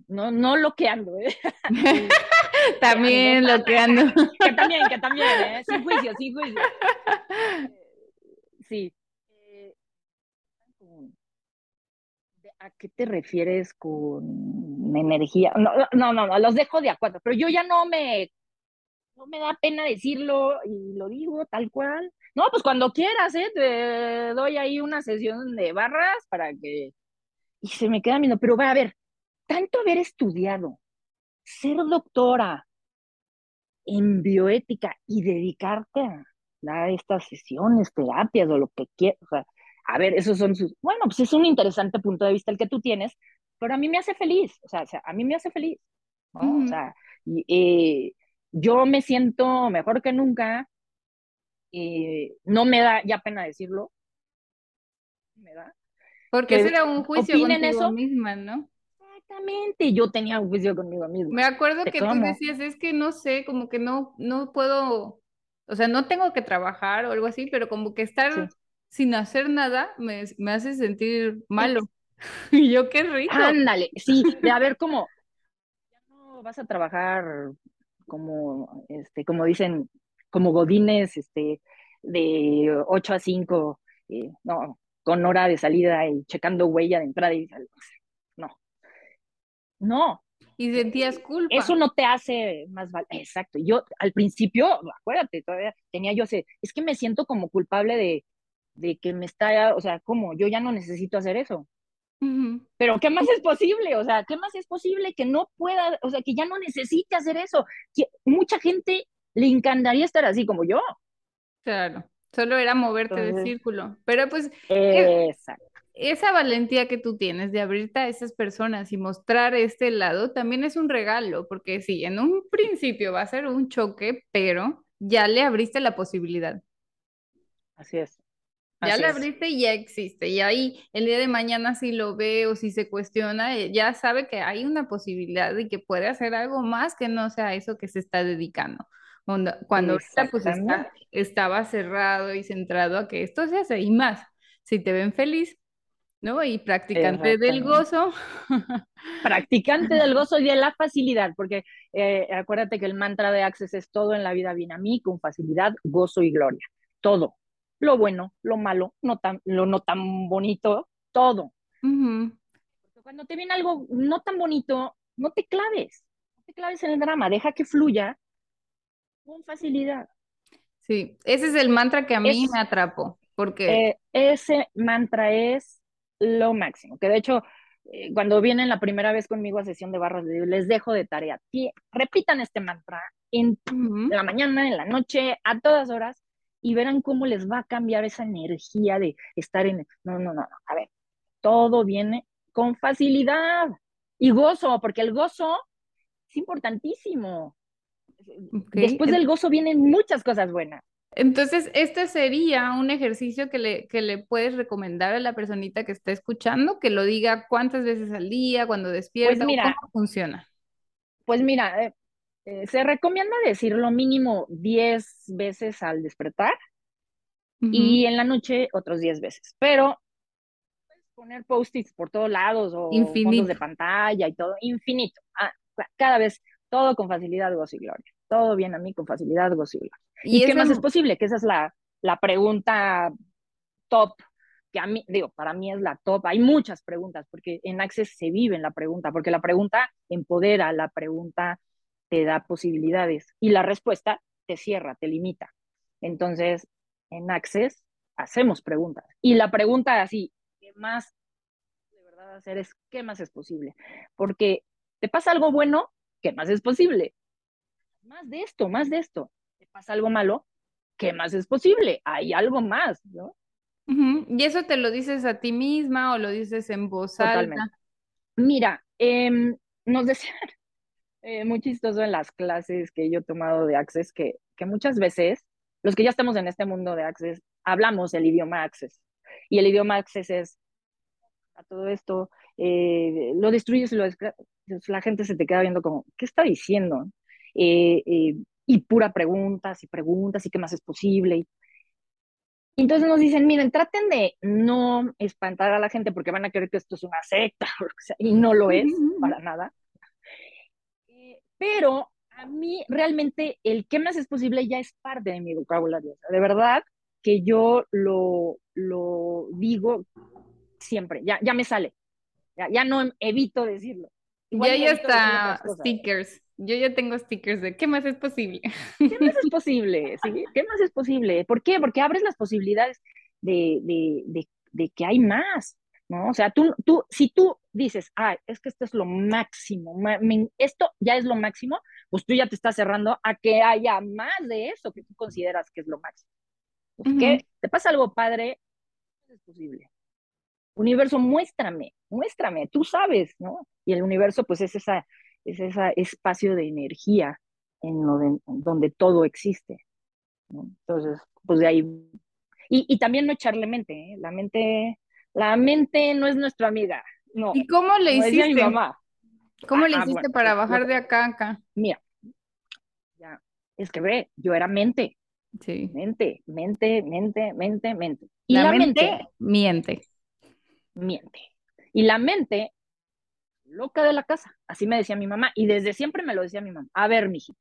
B: no, no lo que ando, ¿eh? <laughs>
A: también lo que ando.
B: que también, que también, ¿eh? Sin juicio, sin juicio. Sí. <laughs> ¿A qué te refieres con energía? No, no, no, los dejo de acuerdo, pero yo ya no me, no me da pena decirlo y lo digo tal cual. No, pues cuando quieras, ¿eh? Te doy ahí una sesión de barras para que... Y se me queda viendo, pero va a ver, tanto haber estudiado, ser doctora en bioética y dedicarte a, a estas sesiones, terapias o lo que quieras, o sea, a ver, esos son sus, bueno, pues es un interesante punto de vista el que tú tienes, pero a mí me hace feliz, o sea, a mí me hace feliz, ¿no? O sea, eh, yo me siento mejor que nunca, eh, no me da ya pena decirlo,
A: me da. Porque ese era un juicio contigo eso, misma, ¿no?
B: Exactamente, yo tenía un juicio conmigo mismo.
A: Me acuerdo
B: ¿De
A: que tú decías, es que no sé, como que no, no puedo, o sea, no tengo que trabajar o algo así, pero como que estar
B: Sí.
A: Sin hacer nada me, me hace sentir malo. <laughs> Y yo, qué rico.
B: Ándale, sí, <laughs> de a ver cómo, ya no vas a trabajar como, este, como dicen, como godines, este, de 8 a 5, eh, no, con hora de salida y checando huella de entrada y sal- no, no,
A: Y sentías culpa.
B: eso no te hace más val Exacto, yo al principio, acuérdate, todavía tenía yo ese, es que me siento como culpable de, de que me está, o sea, como yo ya no necesito hacer eso. Pero ¿qué más es posible? O sea, ¿qué más es posible que no pueda, o sea, que ya no necesite hacer eso? Que mucha gente le encantaría estar así como yo.
A: Claro, solo era moverte de círculo. Pero pues
B: exacto,
A: esa valentía que tú tienes de abrirte a esas personas y mostrar este lado también es un regalo, porque sí, en un principio va a ser un choque, pero ya le abriste la posibilidad.
B: así es,
A: Ya
B: así es,
A: abriste y ya existe. Y ahí el día de mañana si lo ve o si se cuestiona, eh, ya sabe que hay una posibilidad y que puede hacer algo más que no sea eso que se está dedicando. Cuando, cuando ahorita pues está, estaba cerrado y centrado a que esto se hace y más. Si te ven feliz, ¿no? Y practicante del gozo. <laughs>
B: Practicante del gozo y de la facilidad, porque eh, acuérdate que el mantra de Access es todo en la vida viene a mí con facilidad, gozo y gloria. Todo. Lo bueno, lo malo, no tan, lo no tan bonito, todo. Cuando te viene algo no tan bonito, no te claves, no te claves en el drama, deja que fluya con facilidad.
A: Sí, ese es el mantra que a mí me atrapó, porque
B: eh, ese mantra es lo máximo, que de hecho, eh, cuando vienen la primera vez conmigo a sesión de barras, les dejo de tarea, repitan este mantra en la mañana, en la noche, a todas horas, y verán cómo les va a cambiar esa energía de estar en, no, no, no, no, a ver, todo viene con facilidad y gozo, porque el gozo es importantísimo. Después del gozo vienen muchas cosas buenas.
A: Entonces, este sería un ejercicio que le, que le puedes recomendar a la personita que está escuchando, que lo diga cuántas veces al día, cuando
B: Pues
A: despierta o cómo funciona.
B: pues mira, eh, se recomienda decir lo mínimo 10 veces al despertar y en la noche otros 10 veces, pero puedes poner post-its por todos lados o fondos de
A: Infinito.
B: pantalla y todo, infinito. Ah, cada vez todo con facilidad, gozo y gloria. Todo viene a mí con facilidad, gozo y gloria.
A: Y
B: ¿Y qué más es posible? Que esa es la, la pregunta top, que a mí, digo, para mí es la top. Hay muchas preguntas, porque en Access se vive en la pregunta, porque la pregunta empodera, la pregunta te da posibilidades y la respuesta te cierra, te limita. Entonces, en Access hacemos preguntas. Y la pregunta así, ¿qué más de verdad hacer es qué más es posible? Porque te pasa algo bueno, ¿qué más es posible? Más de esto, más de esto. Te pasa algo malo, ¿qué más es posible? Hay algo más, ¿no?
A: Y eso te lo dices a ti misma o lo dices en voz
B: Totalmente.
A: alta.
B: Mira, eh, nos decían eh, muy chistoso en las clases que yo he tomado de Access que, que muchas veces los que ya estamos en este mundo de Access hablamos el idioma Access. Y el idioma Access es a todo esto, eh, lo destruyes y lo desgra- la gente se te queda viendo como, ¿qué está diciendo? Eh, eh, y pura preguntas y preguntas y qué más es posible. Y entonces nos dicen, miren, traten de no espantar a la gente porque van a creer que esto es una secta, <laughs> y no lo es, para nada. Pero a mí realmente el qué más es posible ya es parte de mi vocabulario. O sea, de verdad que yo lo, lo digo siempre, ya, ya me sale, ya, ya no evito decirlo. Igual
A: Ya
B: y
A: hay
B: evito decir otras
A: hasta
B: cosas.
A: stickers. Yo ya tengo stickers de ¿qué más es posible?
B: ¿Qué más es posible? <laughs> ¿Sí? ¿Qué más es posible? ¿Por qué? Porque abres las posibilidades de, de, de, de que hay más, ¿no? O sea, tú, tú, si tú dices, ah, es que esto es lo máximo, esto ya es lo máximo, pues tú ya te estás cerrando a que haya más de eso que tú consideras que es lo máximo. Pues,
A: Ujú.
B: ¿qué? ¿Te pasa algo padre? ¿Cómo es posible? Universo, muéstrame, muéstrame, tú sabes, ¿no? Y el universo, pues es esa, es ese espacio de energía en, lo de, en donde todo existe, ¿no? Entonces, pues de ahí. Y, y también no echarle mente, ¿eh? La mente, la mente no es nuestra amiga, no,
A: ¿Y cómo le
B: como decía mi
A: hiciste?
B: mamá.
A: ¿Cómo le hiciste
B: bueno,
A: para
B: lo-
A: bajar de acá a acá?
B: Mira, ya, es que ve, yo era mente,
A: Sí.
B: mente, mente, mente, mente, mente. Y
A: La
B: la,
A: mente
B: mente
A: miente.
B: miente. Y la mente, loca de la casa, así me decía mi mamá, y desde siempre me lo decía mi mamá. A ver, mijita,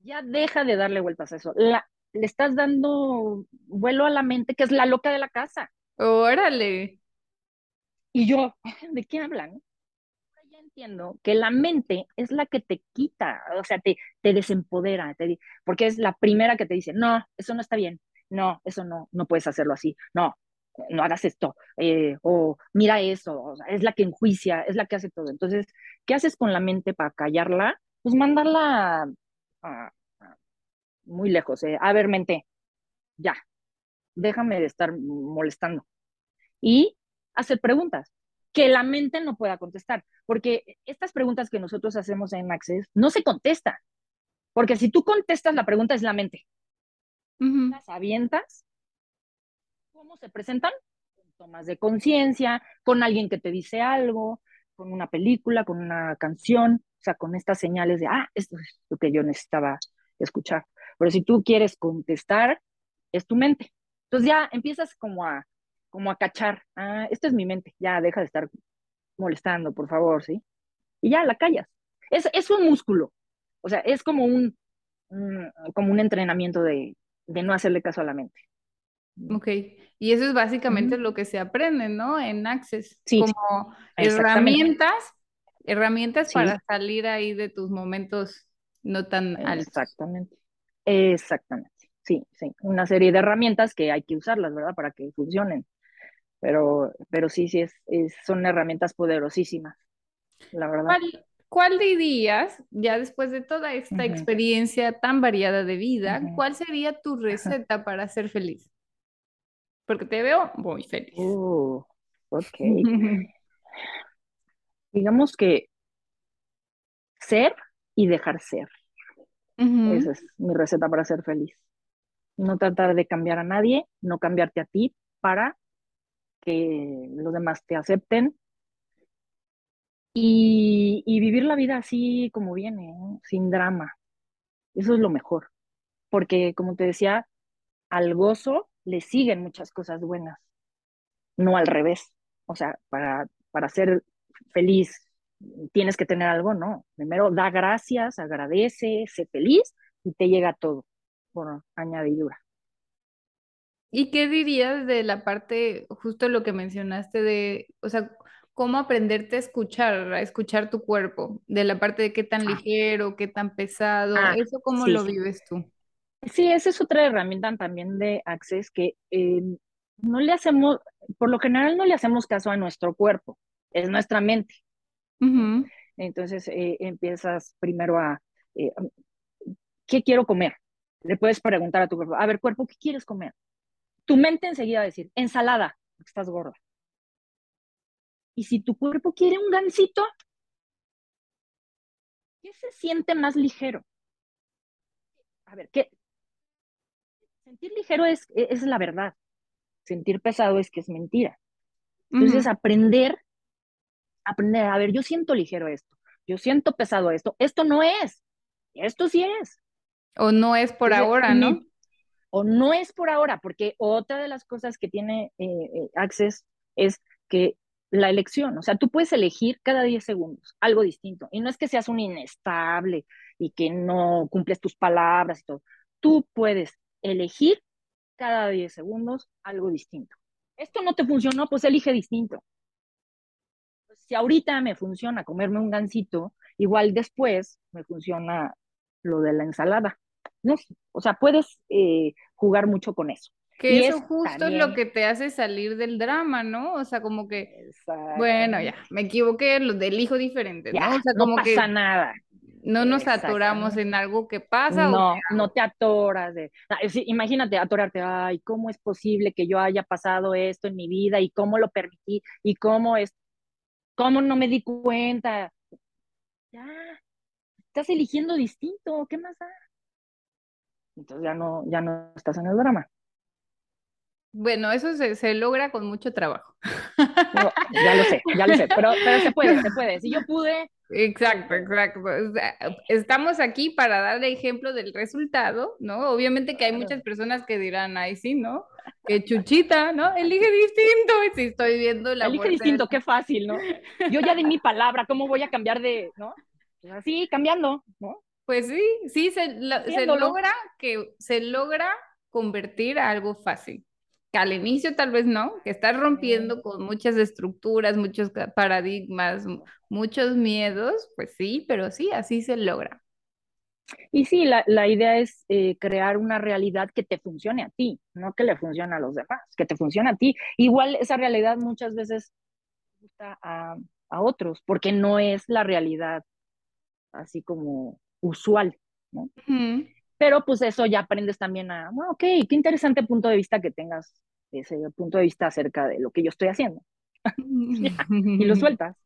B: ya deja de darle vueltas a eso. La, le estás dando vuelo a la mente, que es la loca de la casa.
A: Órale.
B: Y yo, <laughs> ¿de qué hablan? Ya entiendo que la mente es la que te quita, o sea, te, te desempodera, te porque es la primera que te dice, no, eso no está bien, no, eso no, no puedes hacerlo así, no, no hagas esto, eh, o mira eso, o sea, es la que enjuicia, es la que hace todo. Entonces, ¿qué haces con la mente para callarla? Pues mandarla muy lejos, eh. A ver, mente, ya, déjame de estar molestando. Y hacer preguntas que la mente no pueda contestar, porque estas preguntas que nosotros hacemos en Access no se contestan, porque si tú contestas la pregunta es la mente,
A: Ujú.
B: las avientas, ¿cómo se presentan? Con tomas de conciencia, con alguien que te dice algo, con una película, con una canción, o sea, con estas señales de, ah, esto es lo que yo necesitaba escuchar. Pero si tú quieres contestar, es tu mente. Entonces ya empiezas como a, como a cachar, ah, esto es mi mente, ya deja de estar molestando, por favor, ¿sí? Y ya la callas. Es, es un músculo, o sea, es como un, un- como un entrenamiento de, de no hacerle caso a la mente.
A: Ok. Y eso es básicamente lo que se aprende, ¿no? En Access,
B: Sí,
A: como herramientas, herramientas
B: Sí,
A: para salir ahí de tus momentos no tan altos.
B: exactamente. Exactamente. Sí, sí. Una serie de herramientas que hay que usarlas, ¿verdad? Para que funcionen. Pero, pero sí, sí, es, es- son herramientas poderosísimas, la verdad.
A: ¿Cuál, cuál dirías, ya después de toda esta experiencia tan variada de vida, cuál sería tu receta para ser feliz? Porque te veo muy feliz.
B: Uh, ok. <laughs> Digamos que ser y dejar ser. Esa es mi receta para ser feliz. No tratar de cambiar a nadie, no cambiarte a ti para que los demás te acepten y, vivir la vida así como viene, ¿no? Sin drama. Eso es lo mejor. Porque, como te decía, al gozo le siguen muchas cosas buenas, no al revés. O sea, para, para ser feliz tienes que tener algo, no. Primero da gracias, agradece, sé feliz y te llega todo por añadidura.
A: ¿Y qué dirías de la parte, justo lo que mencionaste de, o sea, cómo aprenderte a escuchar, a escuchar tu cuerpo, de la parte de qué tan
B: Ah,
A: ligero, qué tan pesado,
B: ah,
A: eso cómo
B: sí.
A: lo vives tú?
B: Sí, esa es otra herramienta también de Access que eh, no le hacemos, por lo general no le hacemos caso a nuestro cuerpo, es nuestra mente. Entonces eh, empiezas primero a, eh, ¿qué quiero comer? Le puedes preguntar a tu cuerpo, a ver, cuerpo, ¿qué quieres comer? Tu mente enseguida va a decir, ensalada, porque estás gorda. Y si tu cuerpo quiere un gansito, ¿qué se siente más ligero? A ver, ¿qué? Sentir ligero es, es la verdad. Sentir pesado es que es mentira. Entonces, aprender, aprender, a ver, yo siento ligero esto, yo siento pesado esto, esto no es, esto sí es.
A: O no es por
B: Entonces,
A: ahora, ¿no?
B: o no es por ahora, porque otra de las cosas que tiene eh, eh, Access es que la elección, o sea, tú puedes elegir cada 10 segundos algo distinto. Y no es que seas un inestable y que no cumples tus palabras y todo. Tú puedes elegir cada 10 segundos algo distinto. Esto no te funcionó, pues elige distinto. Si ahorita me funciona comerme un gansito, igual después me funciona lo de la ensalada. No sé, o sea, puedes eh, jugar mucho con eso.
A: Que
B: Y
A: eso
B: es
A: justo es lo que te hace salir del drama, ¿no? O sea, como que, bueno, ya, me equivoqué, lo elijo diferente, ¿no?
B: ya,
A: O sea,
B: no
A: como
B: pasa
A: que
B: nada.
A: no nos atoramos en algo que pasa o que
B: No, no te atoras de, ah, imagínate atorarte, ay, ¿cómo es posible que yo haya pasado esto en mi vida y cómo lo permití y cómo es, cómo no me di cuenta? Ya, estás eligiendo distinto, ¿qué más da? Entonces ya no, ya no estás en el drama.
A: Bueno, eso se, se logra con mucho trabajo.
B: No, ya lo sé, ya lo sé, pero, pero se puede, se puede. Si yo pude,
A: Exacto, exacto. estamos aquí para dar ejemplo del resultado, ¿no? Obviamente que hay muchas personas que dirán, ay, sí, ¿no? Que chuchita, ¿no? Elige distinto. Si estoy viendo la
B: Elige distinto, qué fácil, ¿no? Yo ya di mi palabra, ¿cómo voy a cambiar de, ¿no? Pues así, cambiando, ¿no?
A: Pues sí, sí, se, se logra que se logra convertir a algo fácil que al inicio tal vez no, que estás rompiendo con muchas estructuras, muchos paradigmas, muchos miedos, pues sí, pero sí, así se logra.
B: Y sí, la, la idea es eh, crear una realidad que te funcione a ti, no que le funcione a los demás, que te funcione a ti. Igual esa realidad muchas veces gusta a, a otros, porque no es la realidad así como usual, ¿no? Pero pues eso ya aprendes también a, bueno, ok, qué interesante punto de vista que tengas ese punto de vista acerca de lo que yo estoy haciendo. <laughs> y lo sueltas.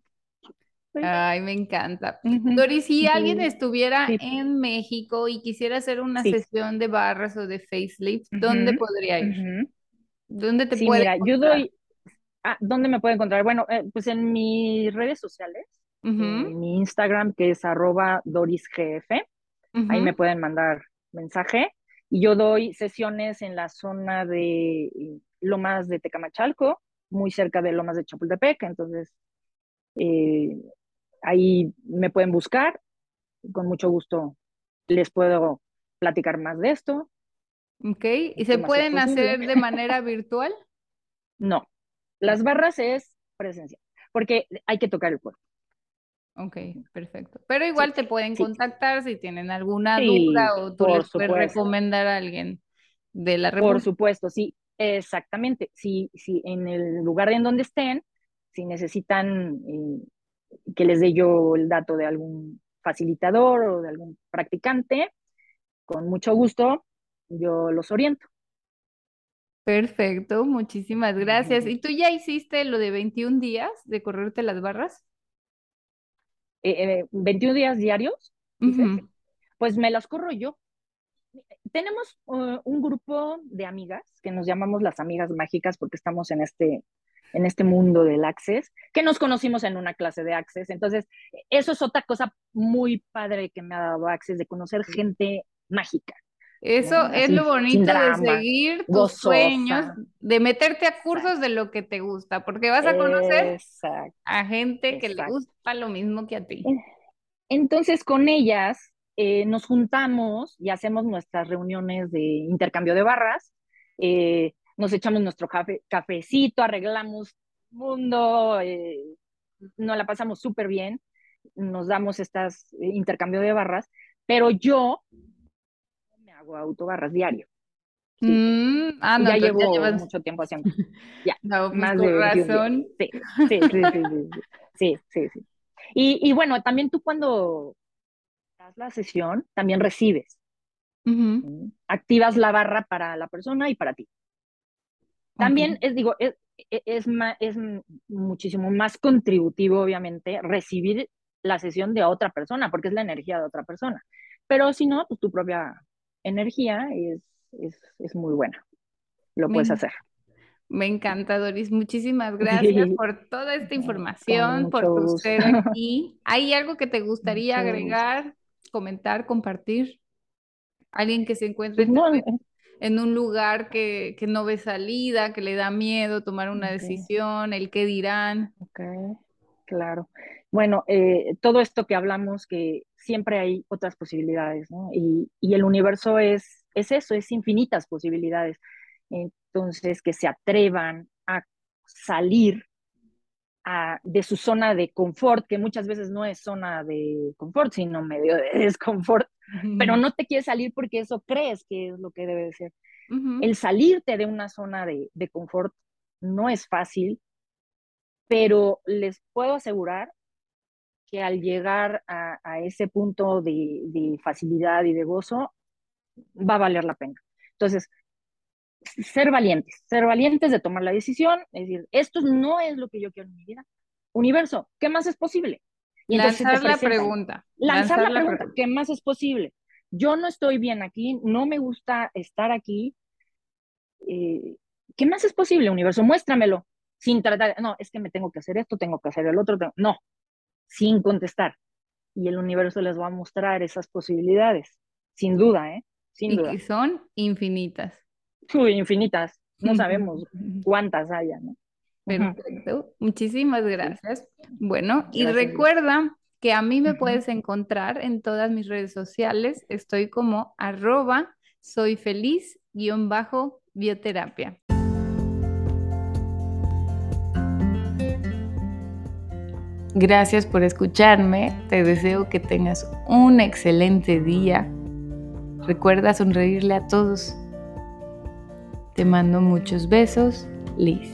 A: Ay, me encanta. Doris, si alguien estuviera en México y quisiera hacer una sesión de barras o de facelift, ¿dónde podría ir? ¿Dónde te puede mira,
B: yo doy, ah, ¿dónde me puede encontrar? Bueno, eh, pues en mis redes sociales, en mi Instagram, que es arroba dorisgf, ahí me pueden mandar mensaje. Y yo doy sesiones en la zona de eh, Lomas de Tecamachalco, muy cerca de Lomas de Chapultepec. Entonces, eh, ahí me pueden buscar. Con mucho gusto les puedo platicar más de esto.
A: Ok, ¿y se pueden hacer de manera virtual? <laughs>
B: No, las barras es presencial, porque hay que tocar el cuerpo.
A: Ok, perfecto. Pero igual te pueden contactar si tienen alguna duda o tú les puedes recomendar a alguien de la
B: República. Por supuesto, sí, exactamente. Si, si en el lugar en donde estén, si necesitan eh, que les dé yo el dato de algún facilitador o de algún practicante, con mucho gusto yo los oriento.
A: Perfecto, muchísimas gracias. ¿Y tú ya hiciste lo de 21 días de correrte las barras?
B: 21 eh, días diarios, pues me las corro yo. Tenemos uh, un grupo de amigas que nos llamamos las amigas mágicas porque estamos en este, en este mundo del Access, que nos conocimos en una clase de Access. Entonces, eso es otra cosa muy padre que me ha dado Access, de conocer gente mágica.
A: Eso es lo bonito de seguir tus sueños, de meterte a cursos de lo que te gusta, porque vas a conocer a gente que le gusta lo mismo que a ti.
B: Entonces, con ellas eh, nos juntamos y hacemos nuestras reuniones de intercambio de barras, eh, nos echamos nuestro cafecito, arreglamos mundo, eh, nos la pasamos súper bien, nos damos estas intercambio de barras, pero yo hago autobarras diario.
A: Mm, ah, no,
B: ya llevo mucho tiempo haciendo. Ya, <laughs>
A: no, pues más de razón.
B: Sí, sí, sí, sí, sí, sí, Y, bueno, también tú cuando das la sesión, también recibes. Activas la barra para la persona y para ti. También es, digo, es, es, es muchísimo más contributivo, obviamente, recibir la sesión de otra persona, porque es la energía de otra persona. Pero si no, pues tu propia energía es, es, es muy buena. Lo puedes hacer.
A: Me encanta, Doris. Muchísimas <laughs> gracias por toda esta información, por tu ser aquí. ¿Hay algo que te gustaría agregar, comentar, compartir? Alguien que se encuentre pues en un lugar que, que, no ve salida, que le da miedo tomar una decisión, el qué dirán.
B: Ok, claro. Bueno, eh, todo esto que hablamos, que siempre hay otras posibilidades, ¿no? Y, el universo es, es eso, es infinitas posibilidades. Entonces, que se atrevan a salir de su zona de confort, que muchas veces no es zona de confort, sino medio de desconfort, pero no te quieres salir porque eso crees que es lo que debe de ser. El salirte de una zona de, de confort no es fácil, pero les puedo asegurar que al llegar a, ese punto de, facilidad y de gozo, va a valer la pena. Entonces, ser valientes, ser valientes de tomar la decisión, es decir, esto no es lo que yo quiero en mi vida. Universo, ¿qué más es posible?
A: Y lanzar la pregunta.
B: Lanzar, la, pregunta, ¿qué más es posible? Yo no estoy bien aquí, no me gusta estar aquí. Eh, ¿Qué más es posible, universo? Muéstramelo. Sin tratar, no, es que me tengo que hacer esto, tengo que hacer el otro. No, sin contestar. y el universo les va a mostrar esas posibilidades, sin duda, ¿eh? Sin
A: y
B: duda.
A: son infinitas.
B: Uy, infinitas, no sabemos cuántas haya, ¿no?
A: Perfecto, muchísimas gracias. Bueno, y
B: Gracias,
A: recuerda que a mí me puedes encontrar en todas mis redes sociales. Estoy como arroba soy feliz guion bajo bioterapia. Gracias por escucharme. Te deseo que tengas un excelente día. Recuerda sonreírle a todos. Te mando muchos besos, Liz.